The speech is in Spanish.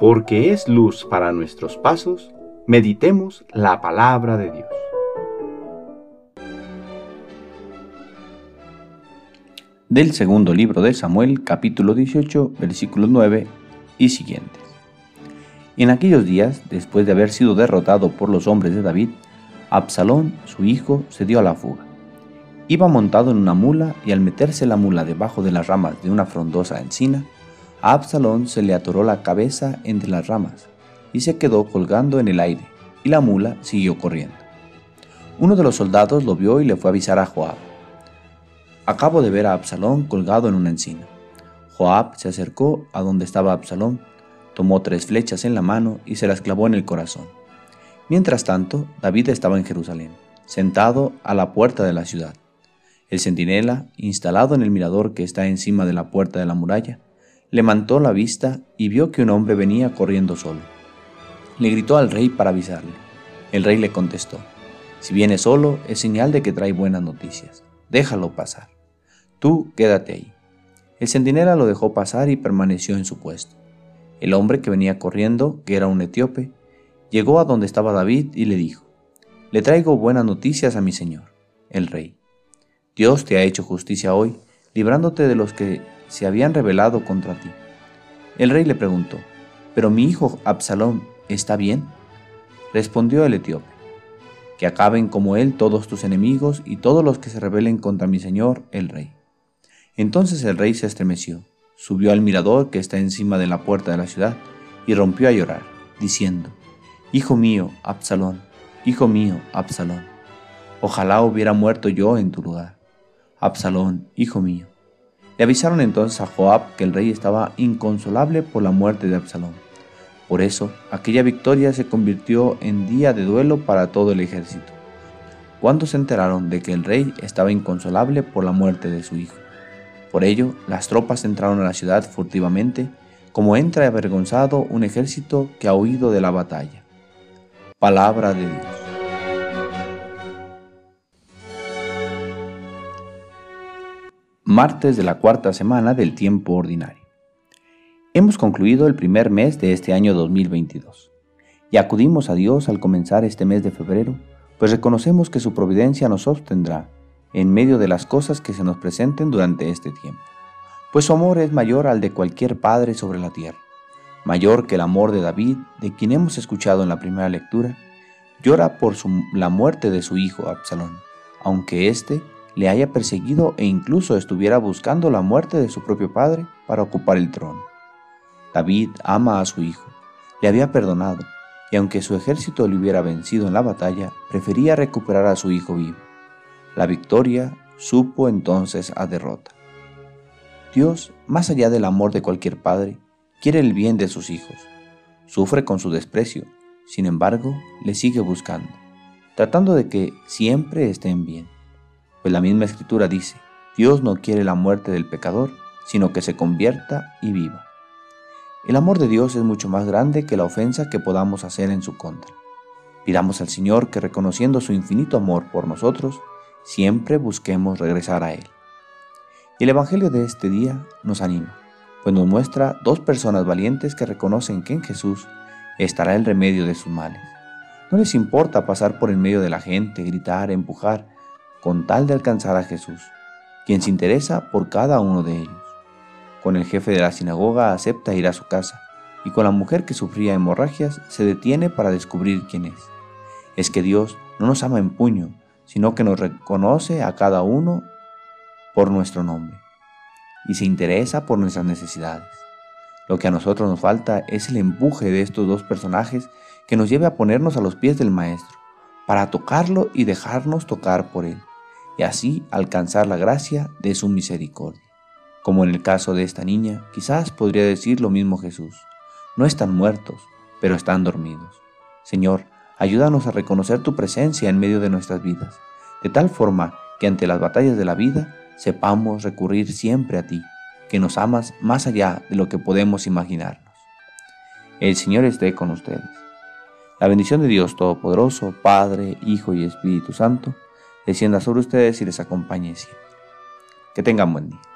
porque es luz para nuestros pasos, meditemos la palabra de Dios. Del segundo libro de Samuel, capítulo 18, versículos 9 y siguientes. En aquellos días, después de haber sido derrotado por los hombres de David, Absalón, su hijo, se dio a la fuga. Iba montado en una mula y al meterse la mula debajo de las ramas de una frondosa encina, a Absalón se le atoró la cabeza entre las ramas y se quedó colgando en el aire, y la mula siguió corriendo. Uno de los soldados lo vio y le fue a avisar a Joab. Acabo de ver a Absalón colgado en una encina. Joab se acercó a donde estaba Absalón, tomó tres flechas en la mano y se las clavó en el corazón. Mientras tanto, David estaba en Jerusalén, sentado a la puerta de la ciudad. El centinela, instalado en el mirador que está encima de la puerta de la muralla, levantó la vista y vio que un hombre venía corriendo solo. Le gritó al rey para avisarle. El rey le contestó, si viene solo es señal de que trae buenas noticias. Déjalo pasar. Tú quédate ahí. El centinela lo dejó pasar y permaneció en su puesto. El hombre que venía corriendo, que era un etíope, llegó a donde estaba David y le dijo, Le traigo buenas noticias a mi señor, el rey. Dios te ha hecho justicia hoy, librándote de los que se habían rebelado contra ti. El rey le preguntó, ¿pero mi hijo Absalón está bien? Respondió el etíope, que acaben como él todos tus enemigos y todos los que se rebelen contra mi señor, el rey. Entonces el rey se estremeció, subió al mirador que está encima de la puerta de la ciudad y rompió a llorar, diciendo, Hijo mío, Absalón, hijo mío, Absalón, ojalá hubiera muerto yo en tu lugar. Absalón, hijo mío. Le avisaron entonces a Joab que el rey estaba inconsolable por la muerte de Absalón. Por eso, aquella victoria se convirtió en día de duelo para todo el ejército. Cuando se enteraron de que el rey estaba inconsolable por la muerte de su hijo. Por ello, las tropas entraron a la ciudad furtivamente, como entra avergonzado un ejército que ha huido de la batalla. Palabra de Dios. Martes de la cuarta semana del tiempo ordinario. Hemos concluido el primer mes de este año 2022 y acudimos a Dios al comenzar este mes de febrero, pues reconocemos que su providencia nos sostendrá en medio de las cosas que se nos presenten durante este tiempo, pues su amor es mayor al de cualquier padre sobre la tierra mayor que el amor de David, de quien hemos escuchado en la primera lectura, llora por la muerte de su hijo Absalón, aunque éste le haya perseguido e incluso estuviera buscando la muerte de su propio padre para ocupar el trono. David ama a su hijo, le había perdonado, y aunque su ejército le hubiera vencido en la batalla, prefería recuperar a su hijo vivo. La victoria supo entonces a derrota. Dios, más allá del amor de cualquier padre, quiere el bien de sus hijos. Sufre con su desprecio, sin embargo, le sigue buscando, tratando de que siempre estén bien. Pues la misma escritura dice, Dios no quiere la muerte del pecador, sino que se convierta y viva. El amor de Dios es mucho más grande que la ofensa que podamos hacer en su contra. Pidamos al Señor que reconociendo su infinito amor por nosotros, siempre busquemos regresar a Él. El Evangelio de este día nos anima pues nos muestra dos personas valientes que reconocen que en Jesús estará el remedio de sus males. No les importa pasar por en medio de la gente, gritar, empujar, con tal de alcanzar a Jesús, quien se interesa por cada uno de ellos. Con el jefe de la sinagoga acepta ir a su casa, y con la mujer que sufría hemorragias se detiene para descubrir quién es. Es que Dios no nos ama en puño, sino que nos reconoce a cada uno por nuestro nombre y se interesa por nuestras necesidades. Lo que a nosotros nos falta es el empuje de estos dos personajes que nos lleve a ponernos a los pies del Maestro, para tocarlo y dejarnos tocar por Él, y así alcanzar la gracia de su misericordia. Como en el caso de esta niña, quizás podría decir lo mismo Jesús. No están muertos, pero están dormidos. Señor, ayúdanos a reconocer tu presencia en medio de nuestras vidas, de tal forma que ante las batallas de la vida sepamos recurrir siempre a ti, que nos amas más allá de lo que podemos imaginarnos. El Señor esté con ustedes. La bendición de Dios Todopoderoso, Padre, Hijo y Espíritu Santo, descienda sobre ustedes y les acompañe siempre. Que tengan buen día.